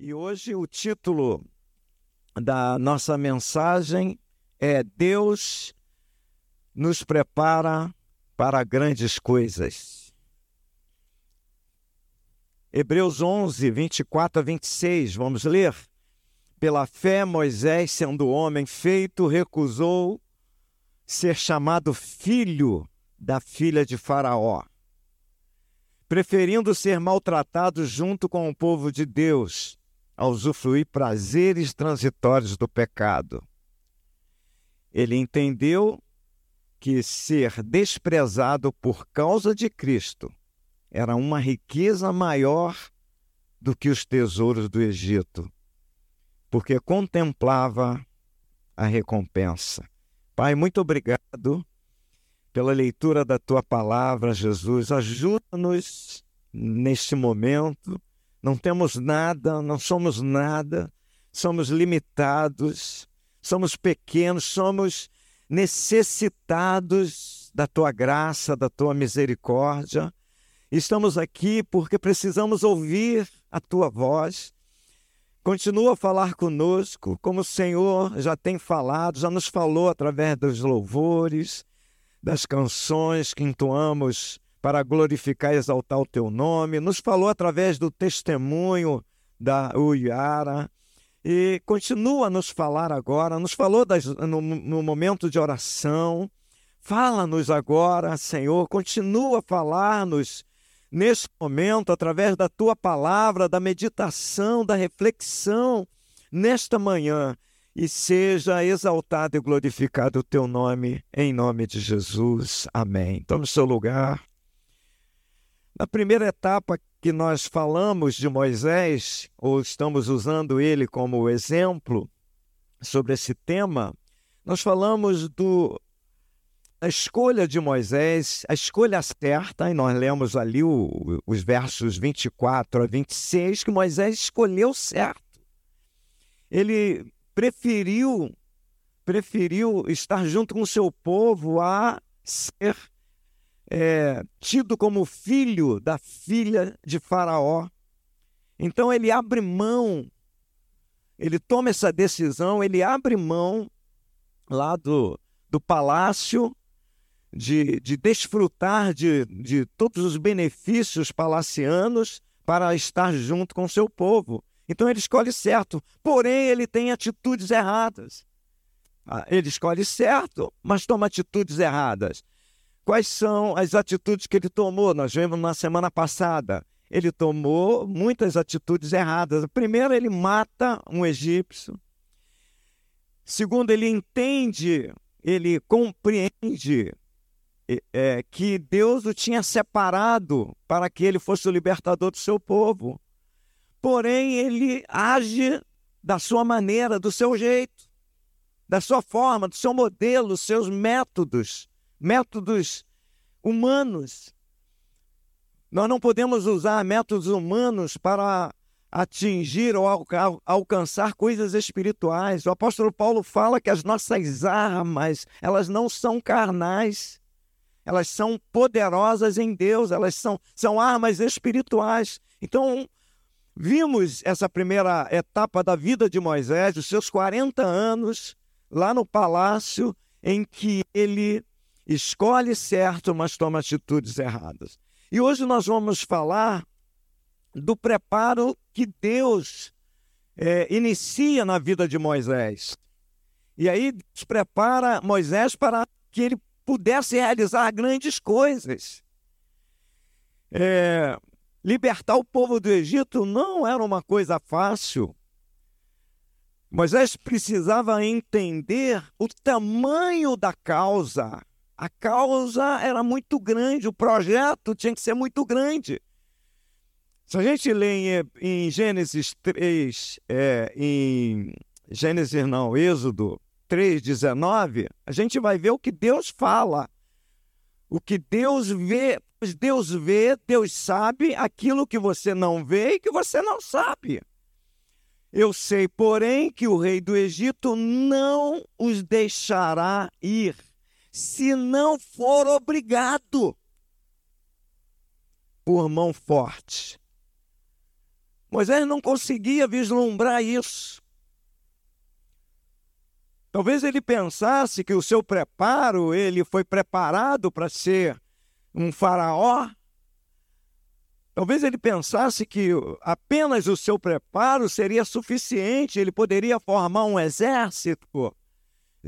E hoje o título da nossa mensagem é Deus nos prepara para grandes coisas. Hebreus 11, 24 a 26, vamos ler? Pela fé, Moisés, sendo homem feito, recusou ser chamado filho da filha de Faraó, preferindo ser maltratado junto com o povo de Deus a usufruir prazeres transitórios do pecado. Ele entendeu que ser desprezado por causa de Cristo era uma riqueza maior do que os tesouros do Egito, porque contemplava a recompensa. Pai, muito obrigado pela leitura da tua palavra, Jesus. Ajuda-nos neste momento não temos nada, não somos nada, somos limitados, somos pequenos, somos necessitados da tua graça, da tua misericórdia. Estamos aqui porque precisamos ouvir a tua voz. Continua a falar conosco, como o Senhor já tem falado, já nos falou através dos louvores, das canções que entoamos para glorificar e exaltar o teu nome, nos falou através do testemunho da Uiara e continua a nos falar agora, nos falou das, no, no momento de oração. Fala-nos agora, Senhor, continua a falar-nos nesse momento através da tua palavra, da meditação, da reflexão nesta manhã e seja exaltado e glorificado o teu nome, em nome de Jesus. Amém. Tome seu lugar. Na primeira etapa que nós falamos de Moisés, ou estamos usando ele como exemplo sobre esse tema, nós falamos do a escolha de Moisés, a escolha certa, e nós lemos ali o, os versos 24 a 26, que Moisés escolheu certo. Ele preferiu preferiu estar junto com seu povo a ser é, tido como filho da filha de Faraó. Então ele abre mão, ele toma essa decisão, ele abre mão lá do, do palácio, de, de desfrutar de, de todos os benefícios palacianos para estar junto com seu povo. Então ele escolhe certo, porém ele tem atitudes erradas. Ah, ele escolhe certo, mas toma atitudes erradas. Quais são as atitudes que ele tomou? Nós vimos na semana passada. Ele tomou muitas atitudes erradas. Primeiro, ele mata um egípcio. Segundo, ele entende, ele compreende é, que Deus o tinha separado para que ele fosse o libertador do seu povo. Porém, ele age da sua maneira, do seu jeito, da sua forma, do seu modelo, seus métodos métodos humanos. Nós não podemos usar métodos humanos para atingir ou alcançar coisas espirituais. O apóstolo Paulo fala que as nossas armas, elas não são carnais. Elas são poderosas em Deus, elas são, são armas espirituais. Então, vimos essa primeira etapa da vida de Moisés, os seus 40 anos, lá no palácio, em que ele escolhe certo, mas toma atitudes erradas. E hoje nós vamos falar do preparo que Deus é, inicia na vida de Moisés. E aí Deus prepara Moisés para que ele pudesse realizar grandes coisas. É, libertar o povo do Egito não era uma coisa fácil. Moisés precisava entender o tamanho da causa a causa era muito grande, o projeto tinha que ser muito grande. Se a gente lê em, em Gênesis 3, é, em Gênesis não, Êxodo 3,19, a gente vai ver o que Deus fala. O que Deus vê, Deus vê, Deus sabe aquilo que você não vê e que você não sabe. Eu sei, porém, que o rei do Egito não os deixará ir se não for obrigado por mão forte. Moisés não conseguia vislumbrar isso. Talvez ele pensasse que o seu preparo, ele foi preparado para ser um faraó. Talvez ele pensasse que apenas o seu preparo seria suficiente, ele poderia formar um exército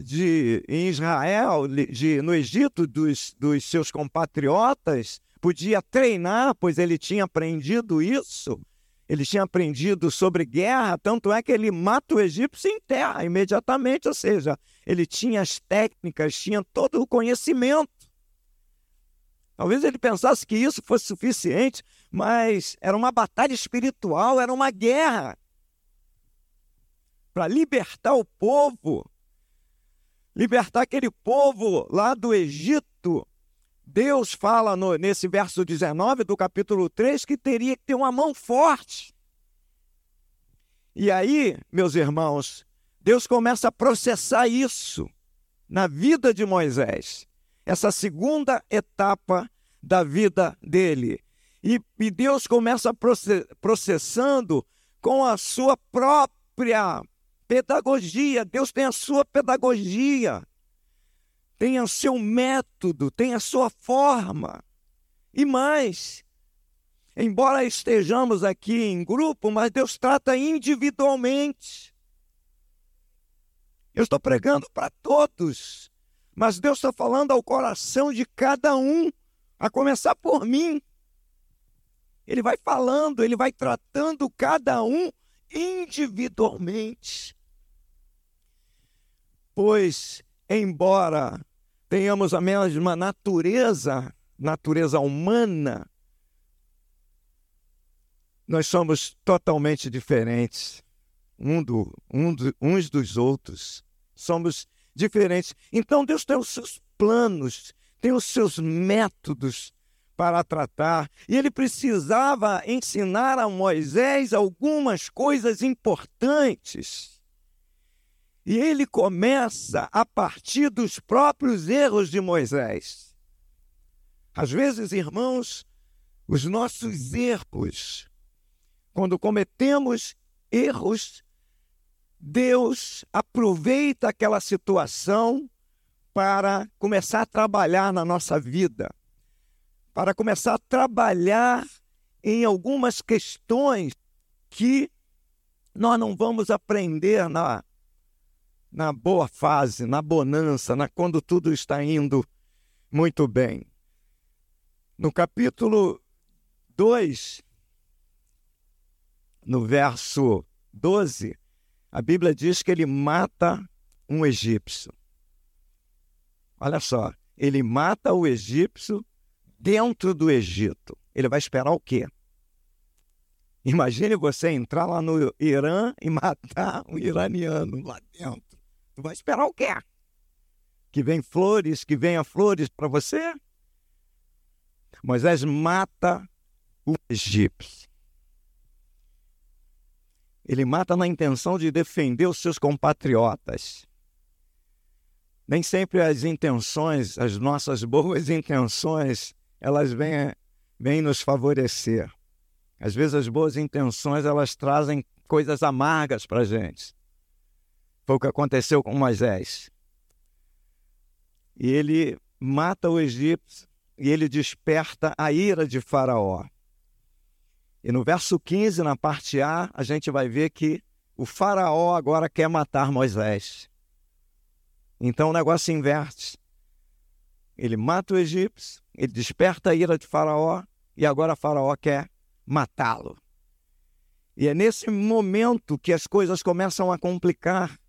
de em Israel, de, no Egito, dos, dos seus compatriotas, podia treinar, pois ele tinha aprendido isso. Ele tinha aprendido sobre guerra, tanto é que ele mata o egípcio em terra imediatamente, ou seja, ele tinha as técnicas, tinha todo o conhecimento. Talvez ele pensasse que isso fosse suficiente, mas era uma batalha espiritual, era uma guerra para libertar o povo, libertar aquele povo lá do Egito. Deus fala no, nesse verso 19 do capítulo 3 que teria que ter uma mão forte. E aí, meus irmãos, Deus começa a processar isso na vida de Moisés, essa segunda etapa da vida dele. E, e Deus começa processando com a sua própria pedagogia. Deus tem a sua pedagogia, tem o seu método, tem a sua forma. E mais, embora estejamos aqui em grupo, mas Deus trata individualmente. Eu estou pregando para todos, mas Deus está falando ao coração de cada um, a começar por mim. Ele vai falando, ele vai tratando cada um individualmente. Pois, embora tenhamos a mesma natureza, natureza humana, nós somos totalmente diferentes um do, um do, uns dos outros. Somos diferentes. Então Deus tem os seus planos, tem os seus métodos para tratar. E ele precisava ensinar a Moisés algumas coisas importantes. E ele começa a partir dos próprios erros de Moisés. Às vezes, irmãos, os nossos erros, quando cometemos erros, Deus aproveita aquela situação para começar a trabalhar na nossa vida para começar a trabalhar em algumas questões que nós não vamos aprender na, na boa fase, na bonança, na quando tudo está indo muito bem. No capítulo 2, no verso 12, a Bíblia diz que ele mata um egípcio. Olha só, ele mata o egípcio dentro do Egito. Ele vai esperar o quê? Imagine você entrar lá no Irã e matar um iraniano lá dentro. Tu vai esperar o quê? Que vem flores, que venha flores para você? Moisés mata o egípcio. Ele mata na intenção de defender os seus compatriotas. Nem sempre as intenções, as nossas boas intenções, elas vêm, vêm nos favorecer. Às vezes as boas intenções elas trazem coisas amargas para a gente. Foi o que aconteceu com Moisés. E ele mata o egípcio e ele desperta a ira de Faraó. E no verso 15, na parte A, a gente vai ver que o Faraó agora quer matar Moisés. Então o negócio se inverte. Ele mata o egípcio, ele desperta a ira de Faraó e agora Faraó quer matá-lo. E é nesse momento que as coisas começam a complicar.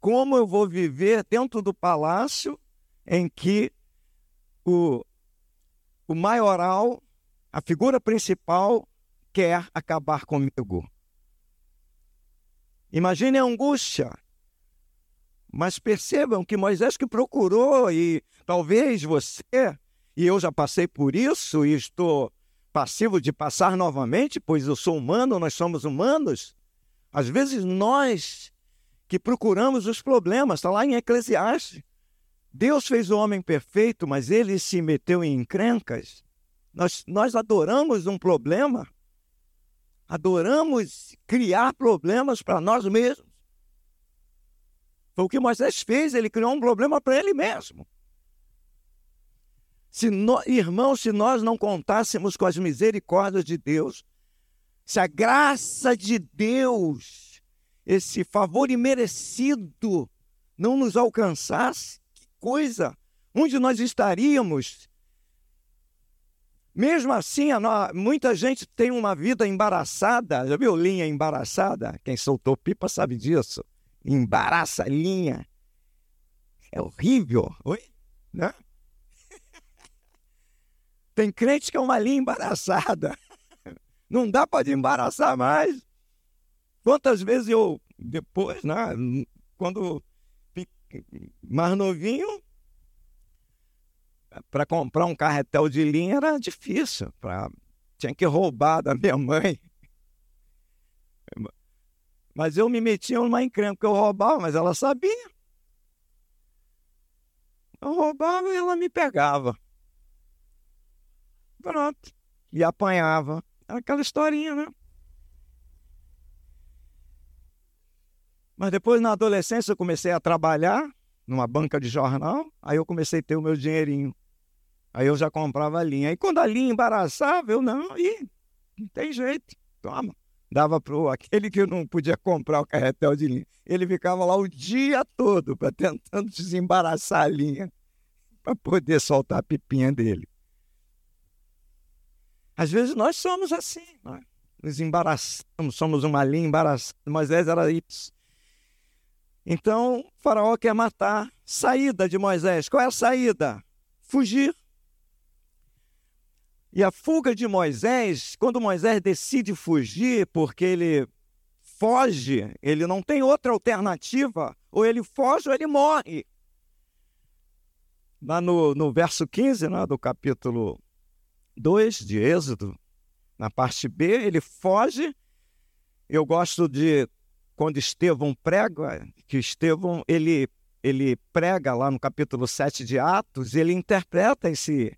Como eu vou viver dentro do palácio em que o, o maioral, a figura principal, quer acabar comigo? Imagine a angústia mas percebam que Moisés que procurou, e talvez você, e eu já passei por isso, e estou passivo de passar novamente, pois eu sou humano, nós somos humanos. Às vezes nós que procuramos os problemas, está lá em Eclesiastes. Deus fez o homem perfeito, mas ele se meteu em encrencas. Nós, nós adoramos um problema. adoramos criar problemas para nós mesmos. Foi o que Moisés fez, ele criou um problema para ele mesmo. Se no, irmãos, se nós não contássemos com as misericórdias de Deus, se a graça de Deus, esse favor imerecido, não nos alcançasse, que coisa! Onde nós estaríamos? Mesmo assim, muita gente tem uma vida embaraçada. Já viu linha embaraçada? Quem soltou pipa sabe disso. Embaraça linha. É horrível. Oi? Né? Tem crente que é uma linha embaraçada. Não dá para embaraçar mais. Quantas vezes eu, depois, né, quando mais novinho, para comprar um carretel de linha era difícil. Tinha que roubar da minha mãe. Mas eu me metia numa encrenca, porque eu roubava, mas ela sabia. Eu roubava e ela me pegava. Pronto. E apanhava. Era aquela historinha, né? Mas depois, na adolescência, eu comecei a trabalhar numa banca de jornal. Aí eu comecei a ter o meu dinheirinho. Aí eu já comprava a linha. Aí quando a linha embaraçava, eu não, e não tem jeito. Toma. Dava para aquele que não podia comprar o carretel de linha. Ele ficava lá o dia todo para tentando desembaraçar a linha para poder soltar a pipinha dele. Às vezes nós somos assim, nós nos embaraçamos, somos uma linha embaraçada. Moisés era isso. Então, faraó quer matar. Saída de Moisés. Qual é a saída? Fugir. E a fuga de Moisés, quando Moisés decide fugir, porque ele foge, ele não tem outra alternativa, ou ele foge ou ele morre. Lá no, no verso 15 né, do capítulo 2 de Êxodo, na parte B, ele foge. Eu gosto de quando Estevão prega, que Estevão ele, ele prega lá no capítulo 7 de Atos, ele interpreta esse,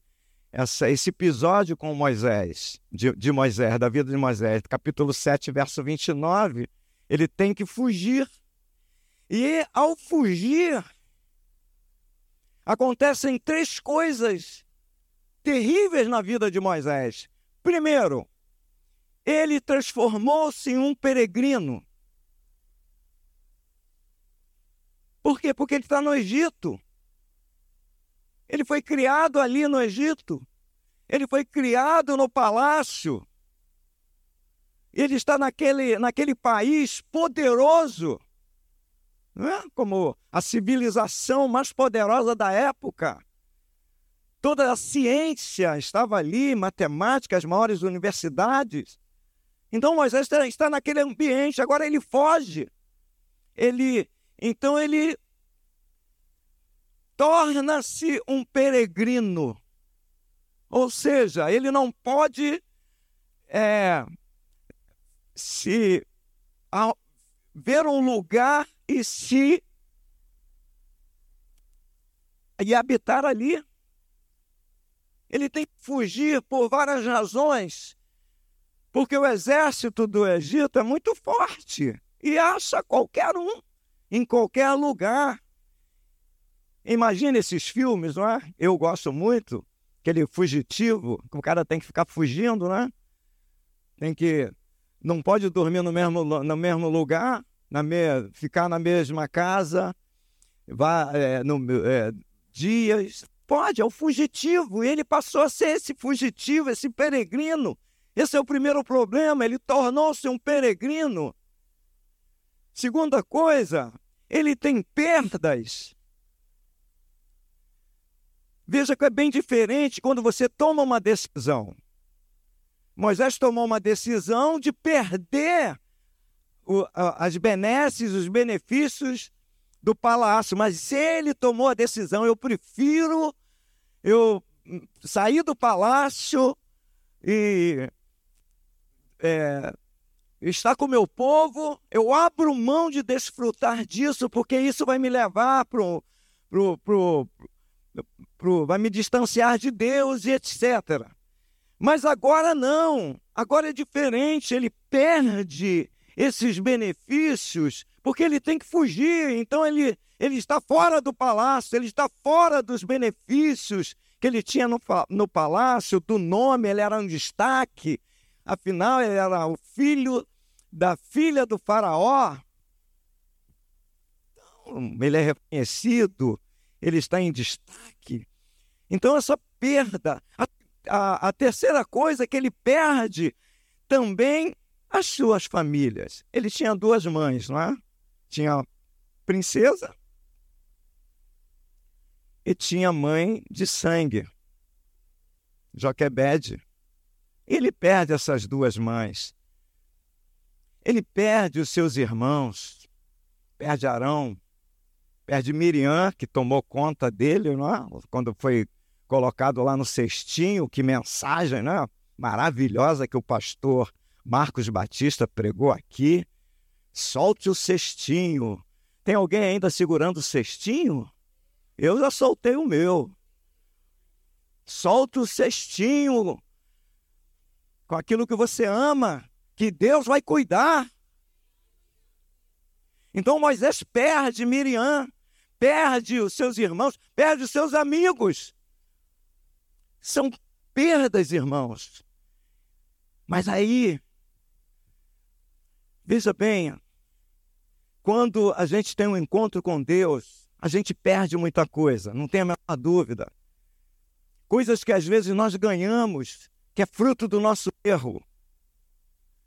essa, esse episódio com Moisés, de, de Moisés, da vida de Moisés, capítulo 7, verso 29, ele tem que fugir. E ao fugir, acontecem três coisas terríveis na vida de Moisés. Primeiro, ele transformou-se em um peregrino. Por quê? Porque ele está no Egito. Ele foi criado ali no Egito. Ele foi criado no palácio. Ele está naquele, naquele país poderoso, não é? como a civilização mais poderosa da época. Toda a ciência estava ali, matemática, as maiores universidades. Então Moisés está naquele ambiente, agora ele foge. Ele, então ele torna-se um peregrino. Ou seja, ele não pode é, se ver um lugar e se e habitar ali. Ele tem que fugir por várias razões, porque o exército do Egito é muito forte e acha qualquer um em qualquer lugar. Imagina esses filmes, não é? Eu gosto muito, aquele fugitivo, que o cara tem que ficar fugindo, né? Tem que. Não pode dormir no mesmo, no mesmo lugar, na me, ficar na mesma casa, vá, é, no, é, dias. Pode, é o fugitivo. Ele passou a ser esse fugitivo, esse peregrino. Esse é o primeiro problema, ele tornou-se um peregrino. Segunda coisa, ele tem perdas Veja que é bem diferente quando você toma uma decisão. Moisés tomou uma decisão de perder o, as benesses, os benefícios do palácio, mas ele tomou a decisão. Eu prefiro eu sair do palácio e é, estar com o meu povo. Eu abro mão de desfrutar disso, porque isso vai me levar para o pro, pro, pro, vai me distanciar de Deus e etc. Mas agora não, agora é diferente, ele perde esses benefícios porque ele tem que fugir, então ele, ele está fora do palácio, ele está fora dos benefícios que ele tinha no, no palácio, do nome, ele era um destaque, afinal, ele era o filho da filha do Faraó. Ele é reconhecido, ele está em destaque. Então, essa perda, a, a, a terceira coisa que ele perde também as suas famílias. Ele tinha duas mães, não é? Tinha a princesa e tinha mãe de sangue, Joquebede. Ele perde essas duas mães. Ele perde os seus irmãos, perde Arão, perde Miriam, que tomou conta dele, não é? quando foi colocado lá no cestinho, que mensagem né? maravilhosa que o pastor Marcos Batista pregou aqui. Solte o cestinho. Tem alguém ainda segurando o cestinho? Eu já soltei o meu. Solta o cestinho com aquilo que você ama, que Deus vai cuidar. Então Moisés perde Miriam, perde os seus irmãos, perde os seus amigos. São perdas, irmãos. Mas aí, veja bem, quando a gente tem um encontro com Deus, a gente perde muita coisa, não tem a menor dúvida. Coisas que às vezes nós ganhamos, que é fruto do nosso erro.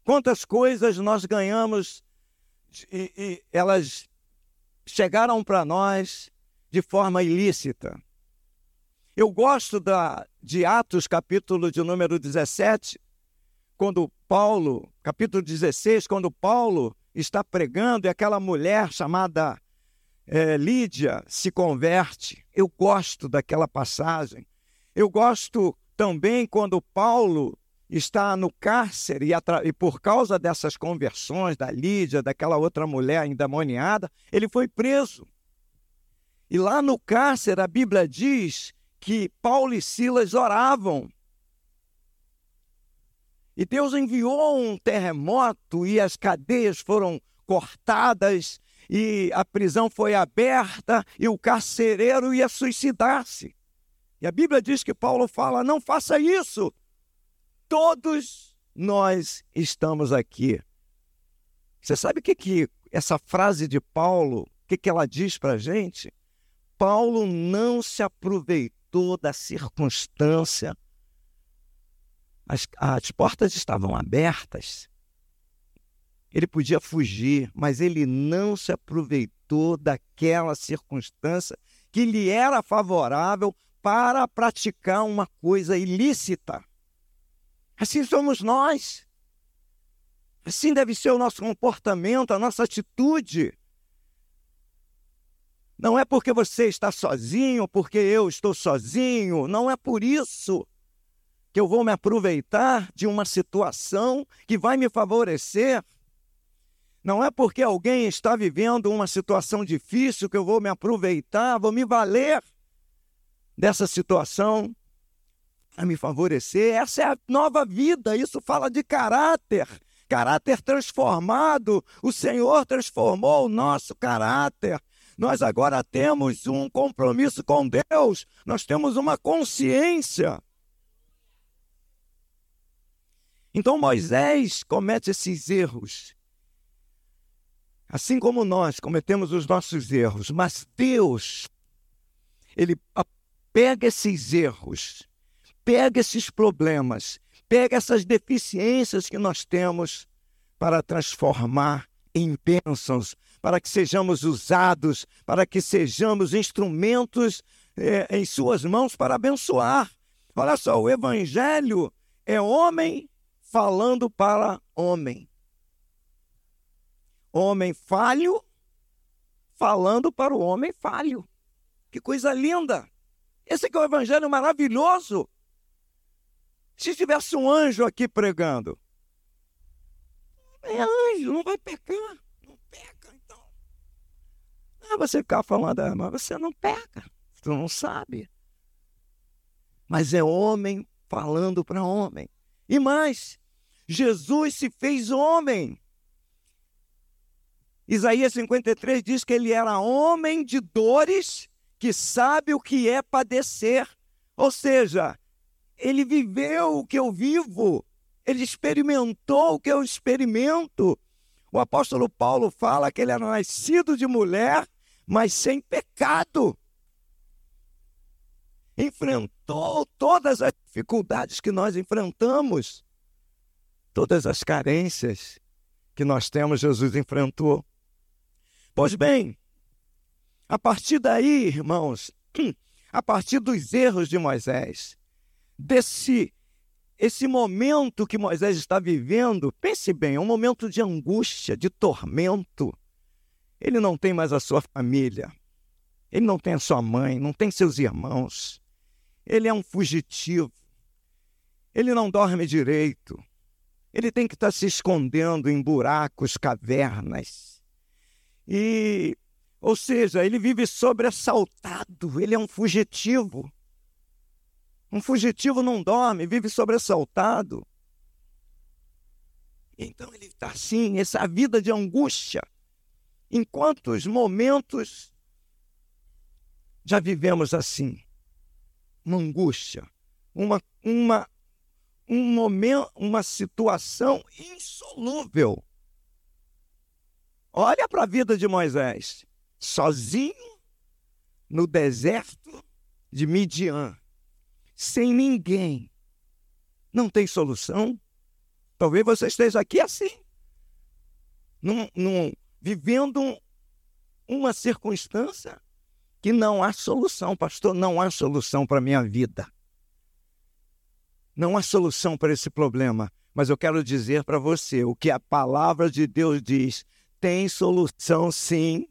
Quantas coisas nós ganhamos e, e elas chegaram para nós de forma ilícita. Eu gosto da, de Atos, capítulo de número 17, quando Paulo, capítulo 16, quando Paulo está pregando e aquela mulher chamada é, Lídia se converte. Eu gosto daquela passagem. Eu gosto também quando Paulo está no cárcere e, e, por causa dessas conversões da Lídia, daquela outra mulher endemoniada, ele foi preso. E lá no cárcere a Bíblia diz que Paulo e Silas oravam. E Deus enviou um terremoto e as cadeias foram cortadas e a prisão foi aberta e o carcereiro ia suicidar-se. E a Bíblia diz que Paulo fala: não faça isso. Todos nós estamos aqui. Você sabe o que, que essa frase de Paulo, o que, que ela diz para a gente? Paulo não se aproveitou da circunstância. As, as portas estavam abertas. Ele podia fugir, mas ele não se aproveitou daquela circunstância que lhe era favorável para praticar uma coisa ilícita. Assim somos nós. Assim deve ser o nosso comportamento, a nossa atitude. Não é porque você está sozinho, porque eu estou sozinho, não é por isso que eu vou me aproveitar de uma situação que vai me favorecer. Não é porque alguém está vivendo uma situação difícil que eu vou me aproveitar, vou me valer dessa situação a me favorecer. Essa é a nova vida, isso fala de caráter. Caráter transformado. O Senhor transformou o nosso caráter. Nós agora temos um compromisso com Deus, nós temos uma consciência. Então Moisés comete esses erros. Assim como nós cometemos os nossos erros, mas Deus, Ele pega esses erros pega esses problemas, pega essas deficiências que nós temos para transformar em bênçãos, para que sejamos usados, para que sejamos instrumentos é, em Suas mãos para abençoar. Olha só, o Evangelho é homem falando para homem. Homem falho falando para o homem falho. Que coisa linda! Esse é o Evangelho maravilhoso. Se tivesse um anjo aqui pregando, é anjo, não vai pecar. Não peca, então. Ah, você ficar falando, ah, mas você não peca, tu não sabe. Mas é homem falando para homem. E mais, Jesus se fez homem. Isaías 53 diz que ele era homem de dores, que sabe o que é padecer. Ou seja, ele viveu o que eu vivo, ele experimentou o que eu experimento. O apóstolo Paulo fala que ele era nascido de mulher, mas sem pecado. Enfrentou todas as dificuldades que nós enfrentamos, todas as carências que nós temos, Jesus enfrentou. Pois bem, a partir daí, irmãos, a partir dos erros de Moisés, desse esse momento que Moisés está vivendo, pense bem, é um momento de angústia, de tormento. Ele não tem mais a sua família, ele não tem a sua mãe, não tem seus irmãos. Ele é um fugitivo. Ele não dorme direito. Ele tem que estar se escondendo em buracos, cavernas. E, ou seja, ele vive sobressaltado, ele é um fugitivo. Um fugitivo não dorme, vive sobressaltado. Então ele está assim, essa vida de angústia. Em quantos momentos já vivemos assim? Uma angústia, uma, uma, um momento, uma situação insolúvel. Olha para a vida de Moisés, sozinho no deserto de Midian sem ninguém. Não tem solução? Talvez você esteja aqui assim, num, num, vivendo uma circunstância que não há solução, pastor, não há solução para a minha vida. Não há solução para esse problema. Mas eu quero dizer para você o que a palavra de Deus diz: tem solução sim.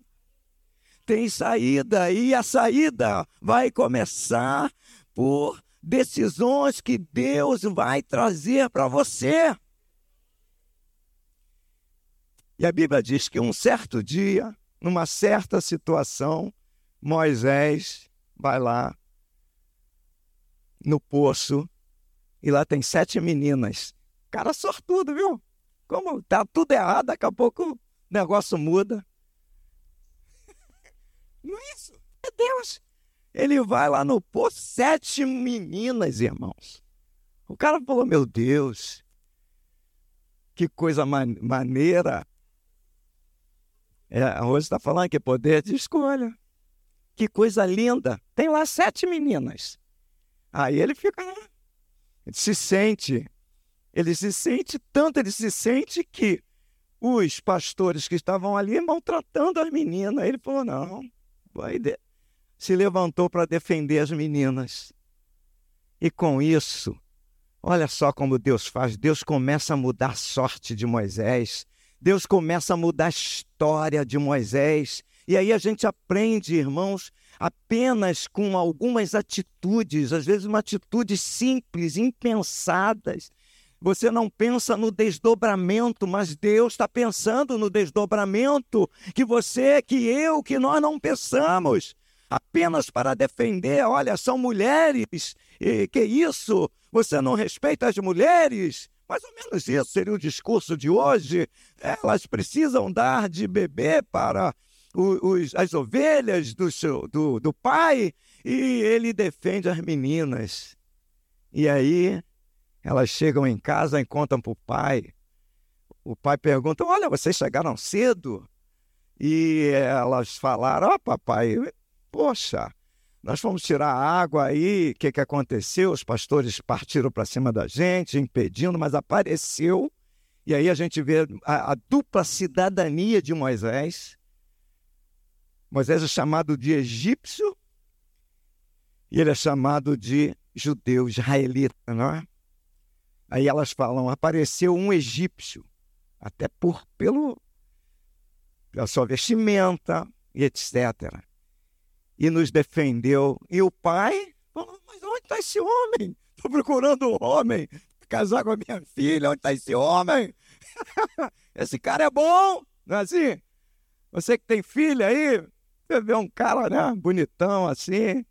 Tem saída, e a saída vai começar por decisões que Deus vai trazer para você. E a Bíblia diz que um certo dia, numa certa situação, Moisés vai lá no poço e lá tem sete meninas. Cara sortudo, viu? Como tá tudo errado, daqui a pouco o negócio muda. Não é isso? É Deus. Ele vai lá no poço, sete meninas, irmãos. O cara falou: Meu Deus, que coisa man maneira. É, a Rose está falando que é poder de escolha. Que coisa linda. Tem lá sete meninas. Aí ele fica. Ele se sente. Ele se sente tanto, ele se sente que os pastores que estavam ali maltratando as meninas. Ele falou: não, vai, se levantou para defender as meninas. E com isso, olha só como Deus faz: Deus começa a mudar a sorte de Moisés, Deus começa a mudar a história de Moisés. E aí a gente aprende, irmãos, apenas com algumas atitudes, às vezes uma atitude simples, impensadas. Você não pensa no desdobramento, mas Deus está pensando no desdobramento que você, que eu, que nós não pensamos apenas para defender, olha, são mulheres, e que isso, você não respeita as mulheres. Mais ou menos isso seria o discurso de hoje. Elas precisam dar de beber para os, as ovelhas do, seu, do, do pai, e ele defende as meninas. E aí elas chegam em casa e contam para o pai. O pai pergunta: Olha, vocês chegaram cedo? E elas falaram: Ó, oh, papai, Poxa, nós fomos tirar a água aí, o que, que aconteceu? Os pastores partiram para cima da gente, impedindo, mas apareceu. E aí a gente vê a, a dupla cidadania de Moisés. Moisés é chamado de egípcio e ele é chamado de judeu, israelita, não é? Aí elas falam, apareceu um egípcio, até por pelo pela sua vestimenta e etc e nos defendeu. E o pai falou: Mas onde está esse homem? Estou procurando um homem para casar com a minha filha. Onde está esse homem? esse cara é bom, não é assim? Você que tem filha aí, você vê um cara né, bonitão assim.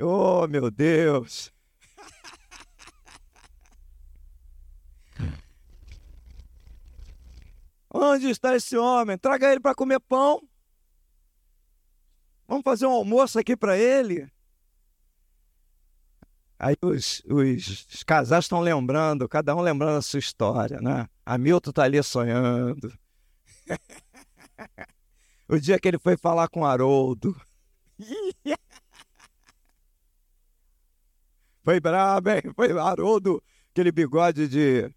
Oh, meu Deus! Onde está esse homem? Traga ele para comer pão. Fazer um almoço aqui para ele. Aí os, os, os casais estão lembrando, cada um lembrando a sua história, né? Hamilton está ali sonhando. o dia que ele foi falar com Haroldo. foi brabo, hein? Foi Haroldo, aquele bigode de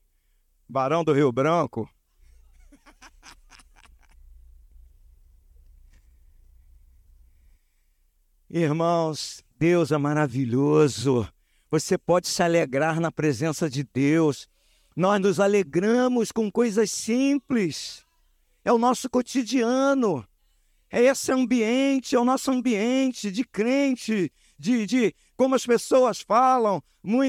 Barão do Rio Branco. Irmãos, Deus é maravilhoso. Você pode se alegrar na presença de Deus. Nós nos alegramos com coisas simples. É o nosso cotidiano. É esse ambiente, é o nosso ambiente de crente, de, de como as pessoas falam.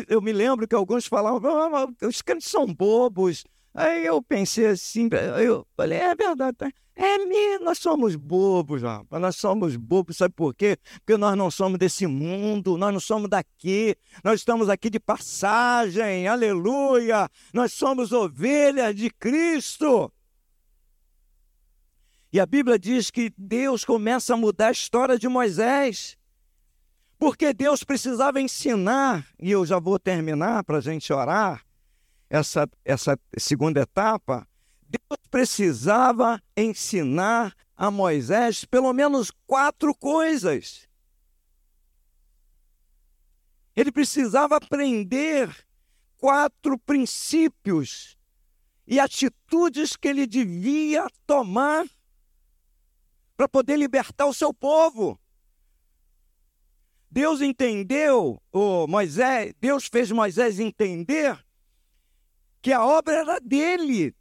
Eu me lembro que alguns falavam, ah, os crentes são bobos. Aí eu pensei assim, eu falei, é verdade, tá? É mesmo, nós somos bobos, rapaz. Nós somos bobos, sabe por quê? Porque nós não somos desse mundo, nós não somos daqui, nós estamos aqui de passagem, aleluia! Nós somos ovelhas de Cristo. E a Bíblia diz que Deus começa a mudar a história de Moisés. Porque Deus precisava ensinar, e eu já vou terminar para a gente orar, essa, essa segunda etapa, Deus precisava ensinar a Moisés pelo menos quatro coisas. Ele precisava aprender quatro princípios e atitudes que ele devia tomar para poder libertar o seu povo. Deus entendeu, o Moisés, Deus fez Moisés entender que a obra era dele,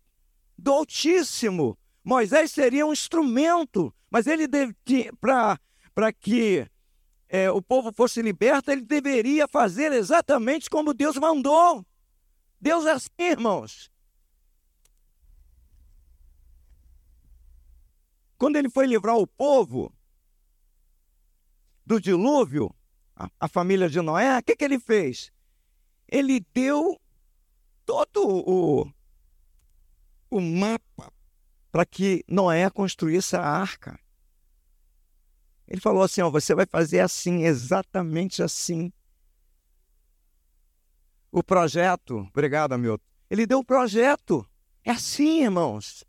do Altíssimo. Moisés seria um instrumento, mas ele para que é, o povo fosse liberto, ele deveria fazer exatamente como Deus mandou. Deus é assim, irmãos. Quando ele foi livrar o povo do dilúvio, a, a família de Noé, o que, que ele fez? Ele deu todo o, o mapa para que Noé construísse a arca. Ele falou assim: ó, você vai fazer assim, exatamente assim. O projeto, obrigado, Hamilton. Ele deu o projeto. É assim, irmãos.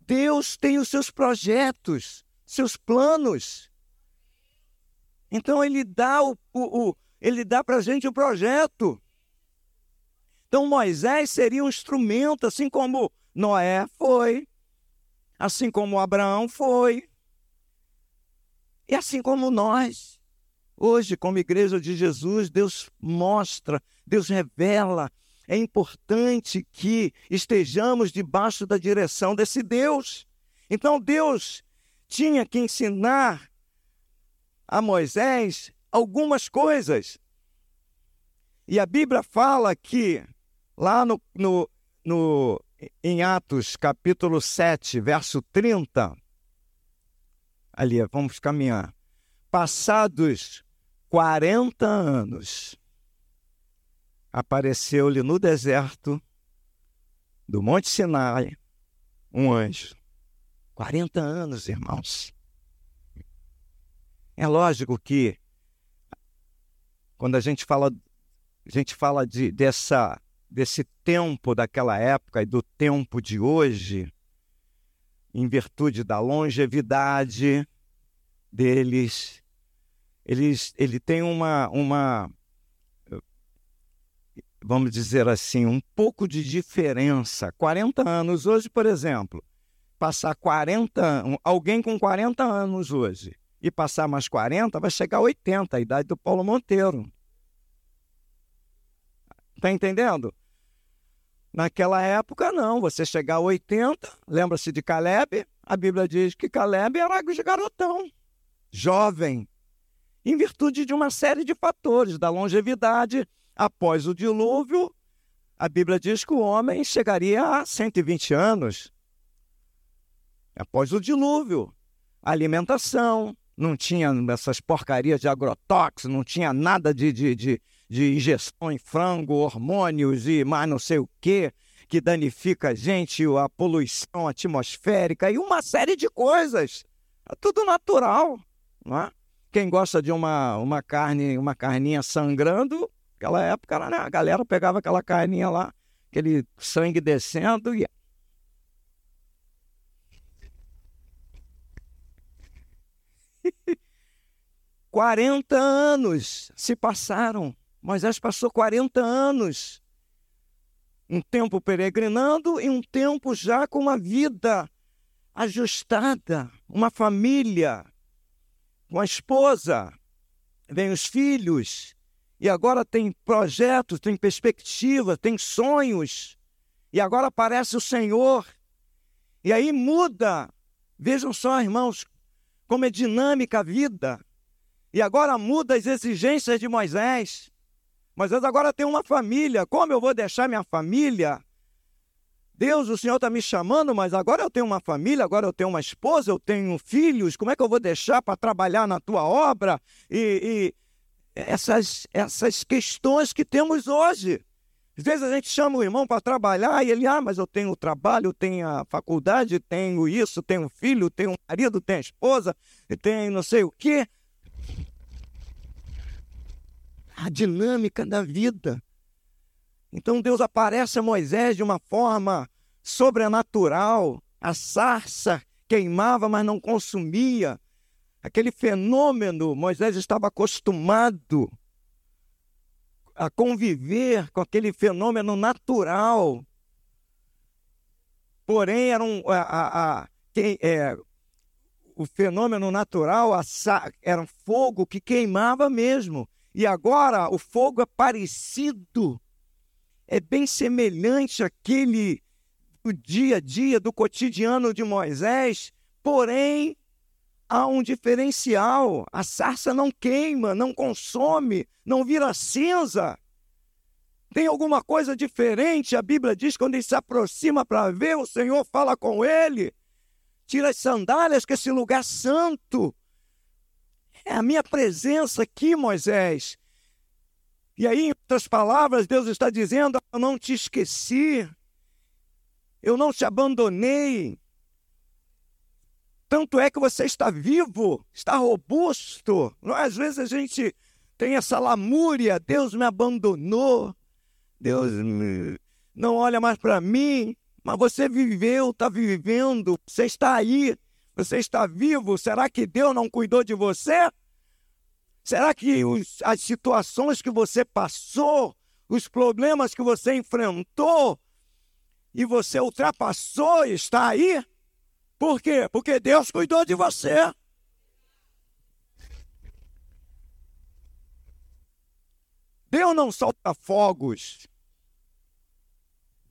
Deus tem os seus projetos, seus planos. Então ele dá o, o, o ele dá para gente o projeto. Então Moisés seria um instrumento, assim como Noé foi, assim como Abraão foi, e assim como nós. Hoje, como igreja de Jesus, Deus mostra, Deus revela. É importante que estejamos debaixo da direção desse Deus. Então, Deus tinha que ensinar a Moisés algumas coisas. E a Bíblia fala que Lá no, no, no, em Atos, capítulo 7, verso 30, ali, vamos caminhar. Passados 40 anos, apareceu-lhe no deserto do Monte Sinai um anjo. 40 anos, irmãos. É lógico que quando a gente fala, a gente fala de, dessa desse tempo daquela época e do tempo de hoje, em virtude da longevidade deles, eles, ele tem uma, uma, vamos dizer assim, um pouco de diferença. 40 anos hoje, por exemplo, passar 40, alguém com 40 anos hoje e passar mais 40, vai chegar a 80, a idade do Paulo Monteiro. Está entendendo? Naquela época, não. Você chegar a 80, lembra-se de Caleb? A Bíblia diz que Caleb era de garotão, jovem, em virtude de uma série de fatores, da longevidade. Após o dilúvio, a Bíblia diz que o homem chegaria a 120 anos. Após o dilúvio, alimentação, não tinha essas porcarias de agrotóxicos, não tinha nada de, de, de, de injeção em frango, hormônios e mais não sei o quê, que danifica a gente, a poluição atmosférica e uma série de coisas. É tudo natural, não é? Quem gosta de uma, uma carne, uma carninha sangrando, naquela época né, a galera pegava aquela carninha lá, aquele sangue descendo e 40 anos se passaram. Moisés passou 40 anos. Um tempo peregrinando e um tempo já com uma vida ajustada, uma família, uma esposa, vem os filhos, e agora tem projetos, tem perspectiva, tem sonhos, e agora aparece o Senhor, e aí muda. Vejam só, irmãos, como é dinâmica a vida. E agora muda as exigências de Moisés. Moisés agora tem uma família. Como eu vou deixar minha família? Deus, o Senhor está me chamando, mas agora eu tenho uma família, agora eu tenho uma esposa, eu tenho filhos. Como é que eu vou deixar para trabalhar na tua obra? E, e essas, essas questões que temos hoje. Às vezes a gente chama o irmão para trabalhar e ele, ah, mas eu tenho trabalho, tenho a faculdade, tenho isso, tenho filho, tenho marido, tenho esposa, tenho não sei o quê. A dinâmica da vida. Então Deus aparece a Moisés de uma forma sobrenatural. A sarça queimava, mas não consumia. Aquele fenômeno, Moisés estava acostumado a conviver com aquele fenômeno natural. Porém, era um, a, a, a quem, é, o fenômeno natural a, era um fogo que queimava mesmo. E agora o fogo é parecido, é bem semelhante àquele do dia a dia, do cotidiano de Moisés, porém há um diferencial. A sarça não queima, não consome, não vira cinza. Tem alguma coisa diferente? A Bíblia diz quando ele se aproxima para ver, o Senhor fala com ele. Tira as sandálias, que esse lugar é santo. É a minha presença aqui, Moisés. E aí, em outras palavras, Deus está dizendo: Eu não te esqueci, eu não te abandonei, tanto é que você está vivo, está robusto. Às vezes a gente tem essa lamúria: Deus me abandonou, Deus me... não olha mais para mim. Mas você viveu, está vivendo, você está aí, você está vivo. Será que Deus não cuidou de você? Será que os, as situações que você passou, os problemas que você enfrentou e você ultrapassou, está aí? Por quê? Porque Deus cuidou de você. Deus não solta fogos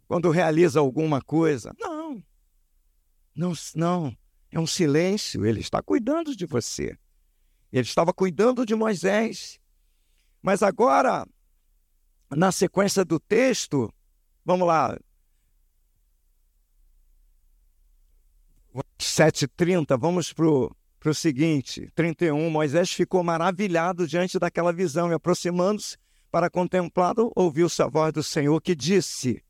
quando realiza alguma coisa. Não. Não, não. É um silêncio. Ele está cuidando de você. Ele estava cuidando de Moisés. Mas agora, na sequência do texto, vamos lá, 7,30, vamos para o seguinte, 31, Moisés ficou maravilhado diante daquela visão e aproximando-se para contemplá-lo, ouviu-se a voz do Senhor que disse,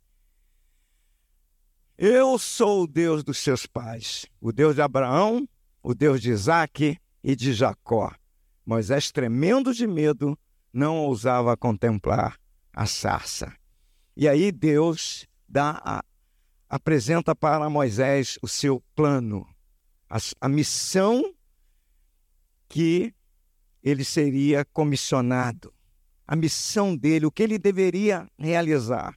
eu sou o Deus dos seus pais, o Deus de Abraão, o Deus de Isaque e de Jacó. Moisés, tremendo de medo, não ousava contemplar a sarça. E aí Deus dá a apresenta para Moisés o seu plano, a, a missão que ele seria comissionado, a missão dele, o que ele deveria realizar.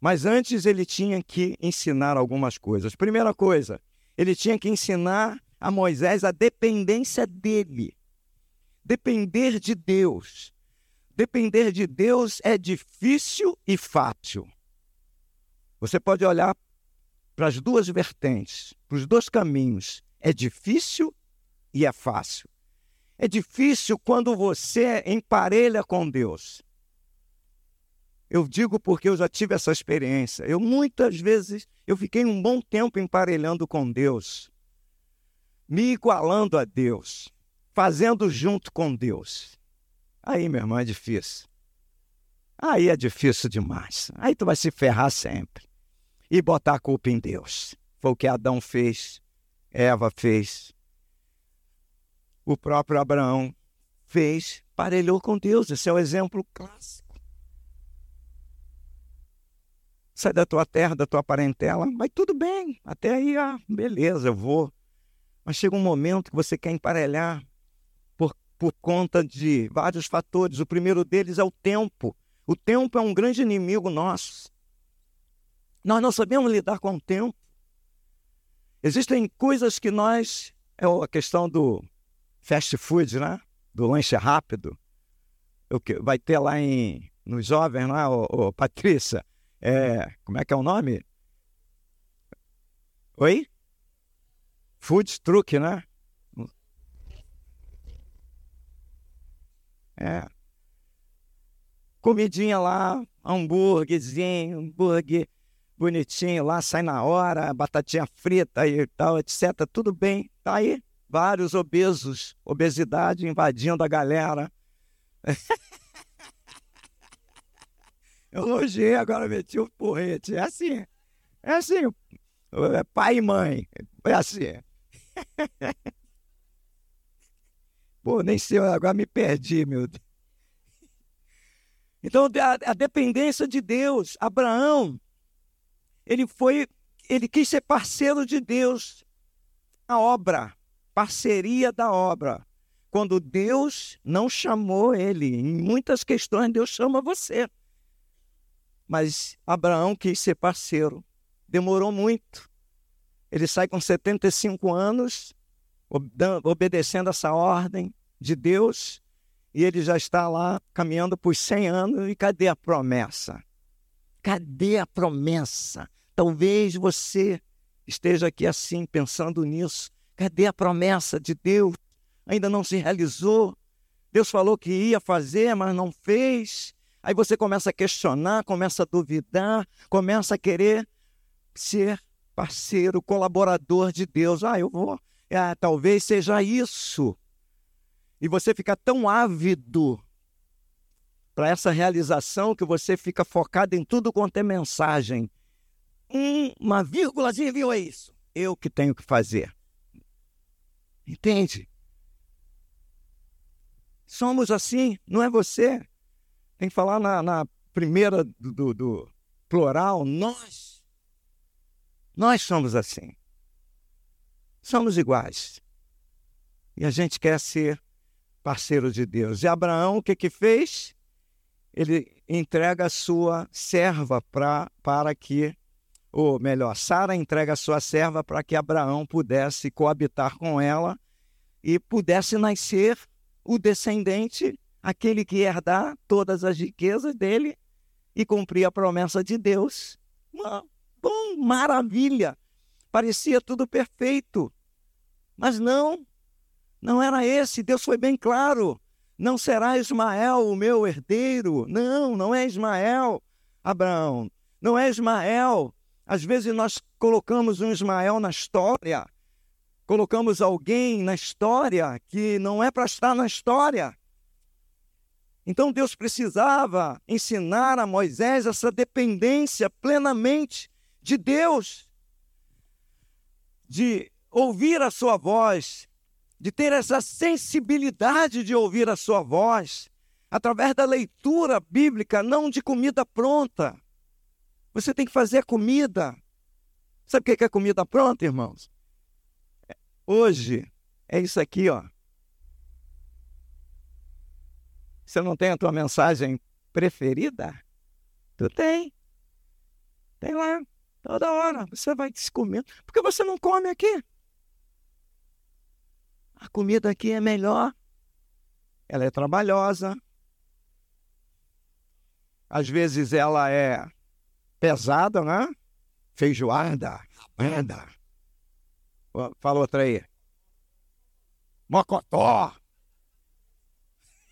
Mas antes ele tinha que ensinar algumas coisas. Primeira coisa, ele tinha que ensinar a Moisés a dependência dele. Depender de Deus. Depender de Deus é difícil e fácil. Você pode olhar para as duas vertentes, para os dois caminhos. É difícil e é fácil. É difícil quando você emparelha com Deus. Eu digo porque eu já tive essa experiência. Eu muitas vezes eu fiquei um bom tempo emparelhando com Deus, me igualando a Deus, fazendo junto com Deus. Aí, meu irmão, é difícil. Aí é difícil demais. Aí tu vai se ferrar sempre. e botar a culpa em Deus. Foi o que Adão fez, Eva fez. O próprio Abraão fez, parelhou com Deus. Esse é o exemplo clássico. Sai da tua terra, da tua parentela, mas tudo bem, até aí, ah, beleza, eu vou. Mas chega um momento que você quer emparelhar por, por conta de vários fatores. O primeiro deles é o tempo. O tempo é um grande inimigo nosso. Nós não sabemos lidar com o tempo. Existem coisas que nós. É a questão do fast food, né? Do lanche rápido. O que vai ter lá em, nos jovens, lá, ô, ô, Patrícia. É, como é que é o nome? Oi? Food truck, né? É. Comidinha lá, hambúrguerzinho, hambúrguer bonitinho lá, sai na hora, batatinha frita e tal, etc. Tudo bem, tá aí. Vários obesos, obesidade invadindo a galera. Eu elogiei, agora meti o porrete. É assim, é assim, é pai e mãe, é assim. Pô, nem sei, agora me perdi, meu Deus. Então, a, a dependência de Deus, Abraão, ele foi, ele quis ser parceiro de Deus na obra, parceria da obra. Quando Deus não chamou ele, em muitas questões Deus chama você. Mas Abraão quis ser parceiro. Demorou muito. Ele sai com 75 anos, obedecendo essa ordem de Deus, e ele já está lá caminhando por 100 anos. E cadê a promessa? Cadê a promessa? Talvez você esteja aqui assim, pensando nisso. Cadê a promessa de Deus? Ainda não se realizou. Deus falou que ia fazer, mas não fez. Aí você começa a questionar, começa a duvidar, começa a querer ser parceiro, colaborador de Deus. Ah, eu vou. Ah, talvez seja isso. E você fica tão ávido para essa realização que você fica focado em tudo quanto é mensagem uma vírgulazinha, viu? É isso. Eu que tenho que fazer. Entende? Somos assim, não é você. Tem que falar na, na primeira do, do, do plural, nós. Nós somos assim. Somos iguais. E a gente quer ser parceiro de Deus. E Abraão, o que que fez? Ele entrega a sua serva pra, para que ou melhor, Sara entrega a sua serva para que Abraão pudesse coabitar com ela e pudesse nascer o descendente, aquele que herdar todas as riquezas dele e cumprir a promessa de Deus. Uma, bom, maravilha! Parecia tudo perfeito. Mas não, não era esse. Deus foi bem claro. Não será Ismael o meu herdeiro. Não, não é Ismael, Abraão. Não é Ismael às vezes nós colocamos um Ismael na história, colocamos alguém na história que não é para estar na história. Então Deus precisava ensinar a Moisés essa dependência plenamente de Deus, de ouvir a sua voz, de ter essa sensibilidade de ouvir a sua voz, através da leitura bíblica, não de comida pronta. Você tem que fazer a comida. Sabe o que é comida pronta, irmãos? Hoje é isso aqui, ó. Você não tem a tua mensagem preferida? Tu tem. Tem lá. Toda hora. Você vai se comer. Por que você não come aqui? A comida aqui é melhor. Ela é trabalhosa. Às vezes ela é pesada, né? Feijoada, rabanda. Fala outra aí. Mocotó.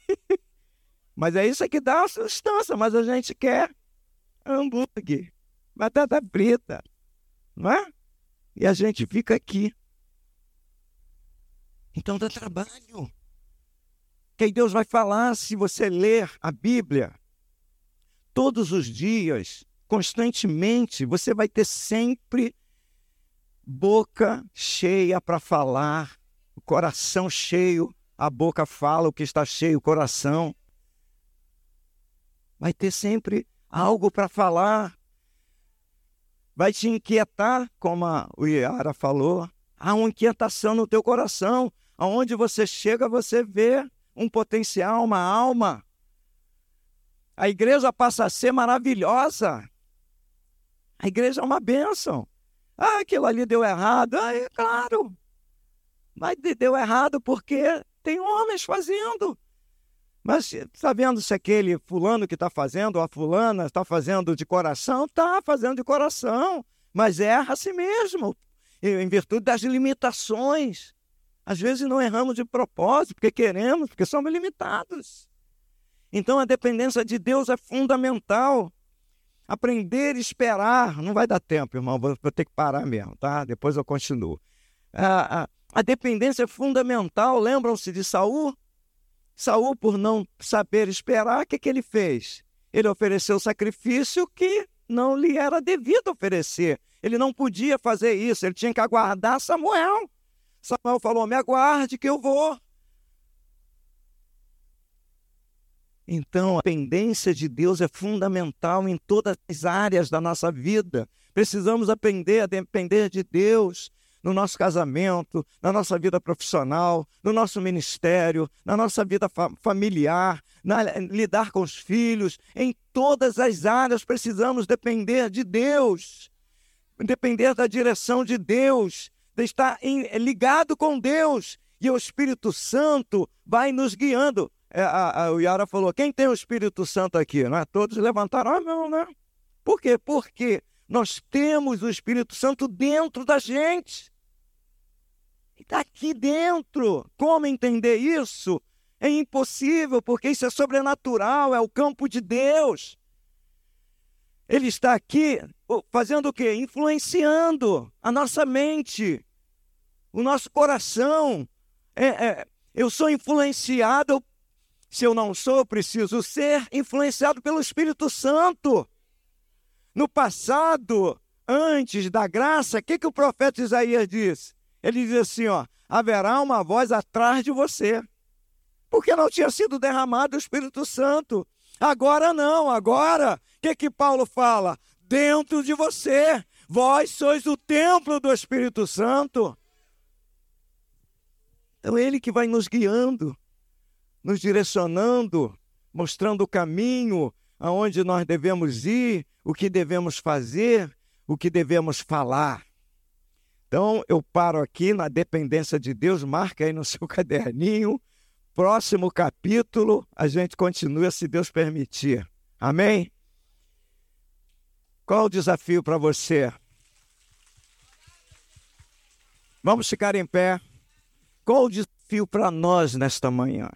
mas é isso que dá a sustância, mas a gente quer hambúrguer, batata frita, não é? E a gente fica aqui. Então dá trabalho. Que Deus vai falar se você ler a Bíblia todos os dias constantemente, você vai ter sempre boca cheia para falar, o coração cheio, a boca fala o que está cheio, o coração. Vai ter sempre algo para falar. Vai te inquietar, como a, Iara falou. Há uma inquietação no teu coração. Aonde você chega, você vê um potencial, uma alma. A igreja passa a ser maravilhosa. A igreja é uma bênção. Ah, aquilo ali deu errado. Ah, é claro. Mas deu errado porque tem homens fazendo. Mas está vendo se aquele fulano que está fazendo, a fulana está fazendo de coração? Está fazendo de coração, mas erra a si mesmo, em virtude das limitações. Às vezes não erramos de propósito, porque queremos, porque somos limitados. Então a dependência de Deus é fundamental. Aprender e esperar. Não vai dar tempo, irmão, vou, vou ter que parar mesmo, tá? Depois eu continuo. A, a, a dependência é fundamental. Lembram-se de Saul? Saul, por não saber esperar, o que, que ele fez? Ele ofereceu sacrifício que não lhe era devido oferecer. Ele não podia fazer isso, ele tinha que aguardar Samuel. Samuel falou: Me aguarde que eu vou. Então, a dependência de Deus é fundamental em todas as áreas da nossa vida. Precisamos aprender a depender de Deus no nosso casamento, na nossa vida profissional, no nosso ministério, na nossa vida fa familiar, na, lidar com os filhos. Em todas as áreas precisamos depender de Deus, depender da direção de Deus, de estar em, ligado com Deus. E o Espírito Santo vai nos guiando. É, a, a, o Yara falou: quem tem o Espírito Santo aqui? Não é? Todos levantaram a mão, né? Por quê? Porque nós temos o Espírito Santo dentro da gente. Está aqui dentro. Como entender isso? É impossível, porque isso é sobrenatural, é o campo de Deus. Ele está aqui fazendo o quê? Influenciando a nossa mente, o nosso coração. É, é, eu sou influenciado, se eu não sou, eu preciso ser influenciado pelo Espírito Santo. No passado, antes da graça, o que, que o profeta Isaías disse? Ele diz assim: ó, haverá uma voz atrás de você. Porque não tinha sido derramado o Espírito Santo. Agora não, agora, o que, que Paulo fala? Dentro de você, vós sois o templo do Espírito Santo. Então, Ele que vai nos guiando, nos direcionando, mostrando o caminho aonde nós devemos ir, o que devemos fazer, o que devemos falar. Então, eu paro aqui na dependência de Deus, marca aí no seu caderninho. Próximo capítulo, a gente continua se Deus permitir. Amém? Qual o desafio para você? Vamos ficar em pé. Qual o desafio para nós nesta manhã?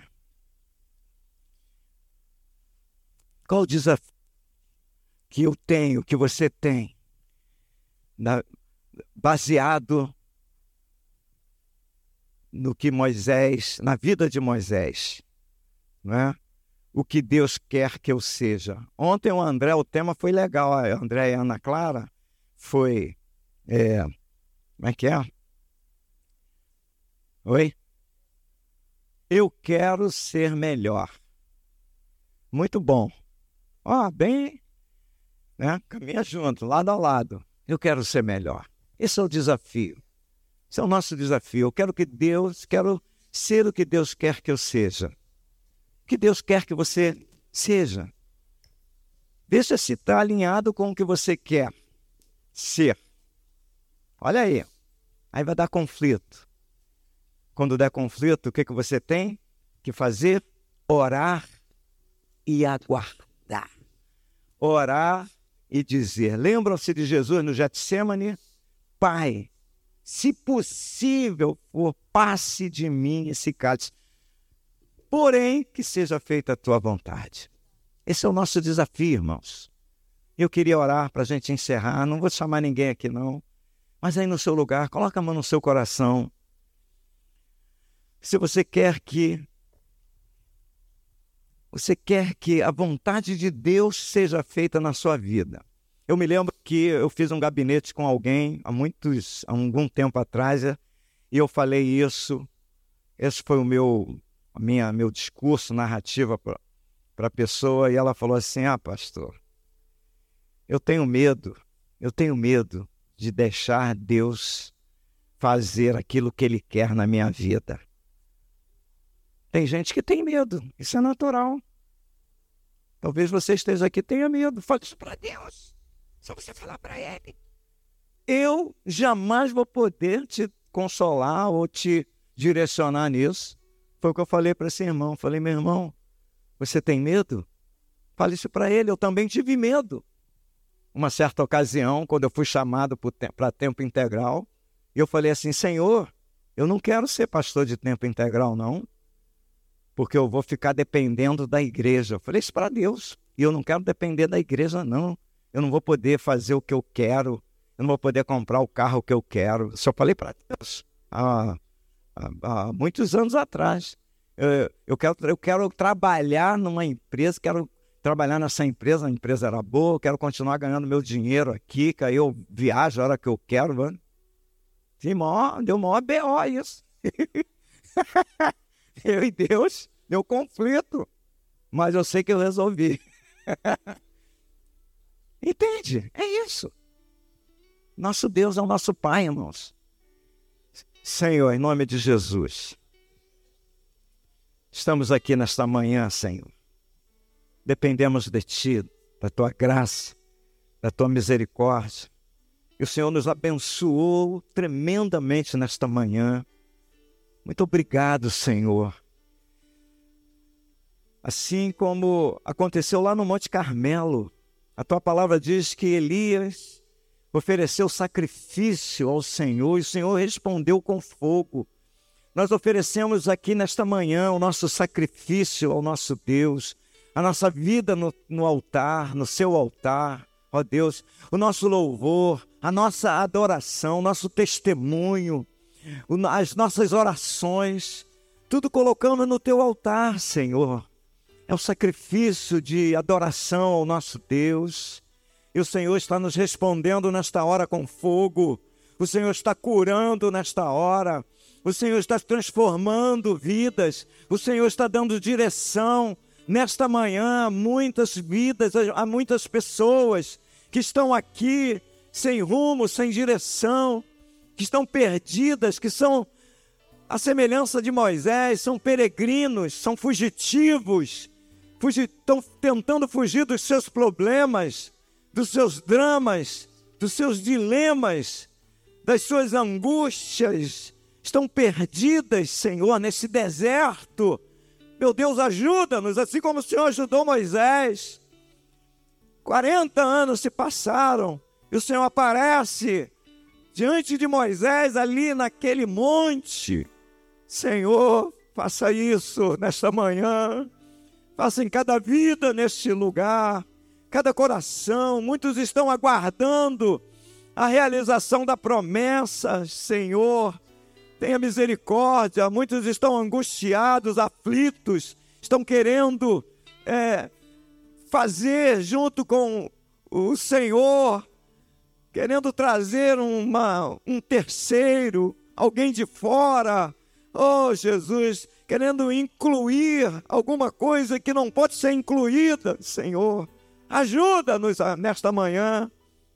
Qual o desafio que eu tenho, que você tem, na, baseado no que Moisés, na vida de Moisés, né? o que Deus quer que eu seja. Ontem o André, o tema foi legal, a André e a Ana Clara foi. É, como é que é? Oi? Eu quero ser melhor. Muito bom. Ó, bem, né? Caminha junto, lado a lado. Eu quero ser melhor. Esse é o desafio. Esse é o nosso desafio. Eu quero que Deus, quero ser o que Deus quer que eu seja. Que Deus quer que você seja. Veja se está alinhado com o que você quer ser. Olha aí. Aí vai dar conflito. Quando der conflito, o que, que você tem que fazer? Orar e aguardar. Orar e dizer. Lembram-se de Jesus no Getsemane? Pai, se possível for, passe de mim esse cálice. Porém, que seja feita a tua vontade. Esse é o nosso desafio, irmãos. Eu queria orar para a gente encerrar. Não vou chamar ninguém aqui, não. Mas aí no seu lugar, coloca a mão no seu coração. Se você quer que você quer que a vontade de Deus seja feita na sua vida. Eu me lembro que eu fiz um gabinete com alguém há muitos, há algum tempo atrás, e eu falei isso. Esse foi o meu, minha, meu discurso, narrativa para a pessoa, e ela falou assim: Ah, pastor, eu tenho medo, eu tenho medo de deixar Deus fazer aquilo que Ele quer na minha vida. Tem gente que tem medo, isso é natural. Talvez você esteja aqui e tenha medo. Fale isso para Deus. Só você falar para Ele. Eu jamais vou poder te consolar ou te direcionar nisso. Foi o que eu falei para esse irmão. Falei, meu irmão, você tem medo? Fale isso para ele. Eu também tive medo. Uma certa ocasião, quando eu fui chamado para tempo integral, eu falei assim: Senhor, eu não quero ser pastor de tempo integral, não porque eu vou ficar dependendo da igreja. Eu falei isso para Deus. E eu não quero depender da igreja, não. Eu não vou poder fazer o que eu quero. Eu não vou poder comprar o carro que eu quero. Eu falei para Deus há, há, há, muitos anos atrás. Eu, eu, quero, eu quero trabalhar numa empresa, quero trabalhar nessa empresa, a empresa era boa, quero continuar ganhando meu dinheiro aqui, que aí eu viajo a hora que eu quero, mano. Sim, maior, deu maior BO isso. eu e Deus, deu conflito, mas eu sei que eu resolvi. Entende? É isso. Nosso Deus é o nosso Pai, irmãos. Senhor, em nome de Jesus, estamos aqui nesta manhã, Senhor. Dependemos de Ti, da Tua graça, da Tua misericórdia. E o Senhor nos abençoou tremendamente nesta manhã. Muito obrigado, Senhor. Assim como aconteceu lá no Monte Carmelo, a tua palavra diz que Elias ofereceu sacrifício ao Senhor e o Senhor respondeu com fogo. Nós oferecemos aqui nesta manhã o nosso sacrifício ao nosso Deus, a nossa vida no, no altar, no seu altar, ó Deus, o nosso louvor, a nossa adoração, nosso testemunho as nossas orações, tudo colocamos no teu altar, Senhor. É o sacrifício de adoração ao nosso Deus. E o Senhor está nos respondendo nesta hora com fogo. O Senhor está curando nesta hora. O Senhor está transformando vidas. O Senhor está dando direção nesta manhã a muitas vidas, a muitas pessoas que estão aqui sem rumo, sem direção, que estão perdidas, que são a semelhança de Moisés, são peregrinos, são fugitivos, estão tentando fugir dos seus problemas, dos seus dramas, dos seus dilemas, das suas angústias, estão perdidas, Senhor, nesse deserto. Meu Deus, ajuda-nos, assim como o Senhor ajudou Moisés. 40 anos se passaram e o Senhor aparece diante de Moisés ali naquele monte. Senhor, faça isso nesta manhã, faça em cada vida neste lugar, cada coração. Muitos estão aguardando a realização da promessa, Senhor. Tenha misericórdia. Muitos estão angustiados, aflitos, estão querendo é, fazer junto com o Senhor querendo trazer uma, um terceiro, alguém de fora. Oh, Jesus, querendo incluir alguma coisa que não pode ser incluída, Senhor. Ajuda-nos nesta manhã.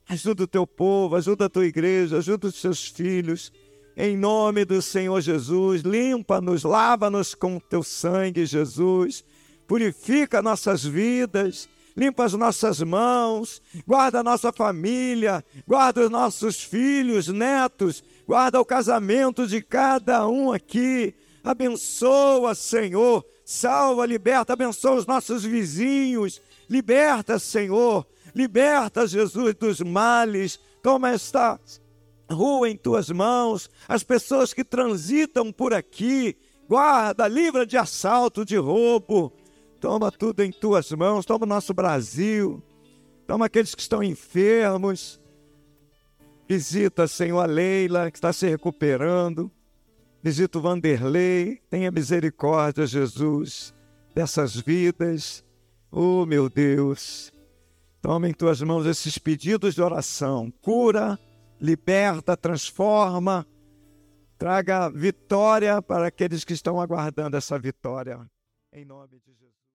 Ajuda o teu povo, ajuda a tua igreja, ajuda os teus filhos. Em nome do Senhor Jesus, limpa-nos, lava-nos com teu sangue, Jesus. Purifica nossas vidas limpa as nossas mãos, guarda a nossa família, guarda os nossos filhos, netos, guarda o casamento de cada um aqui. Abençoa, Senhor, salva, liberta, abençoa os nossos vizinhos, liberta, Senhor, liberta, Jesus, dos males. Toma esta rua em tuas mãos, as pessoas que transitam por aqui, guarda, livra de assalto, de roubo, Toma tudo em tuas mãos, toma o nosso Brasil, toma aqueles que estão enfermos. Visita, Senhor, a Leila, que está se recuperando. Visita o Vanderlei. Tenha misericórdia, Jesus, dessas vidas. Oh, meu Deus. Toma em tuas mãos esses pedidos de oração. Cura, liberta, transforma, traga vitória para aqueles que estão aguardando essa vitória. Em nome de Jesus.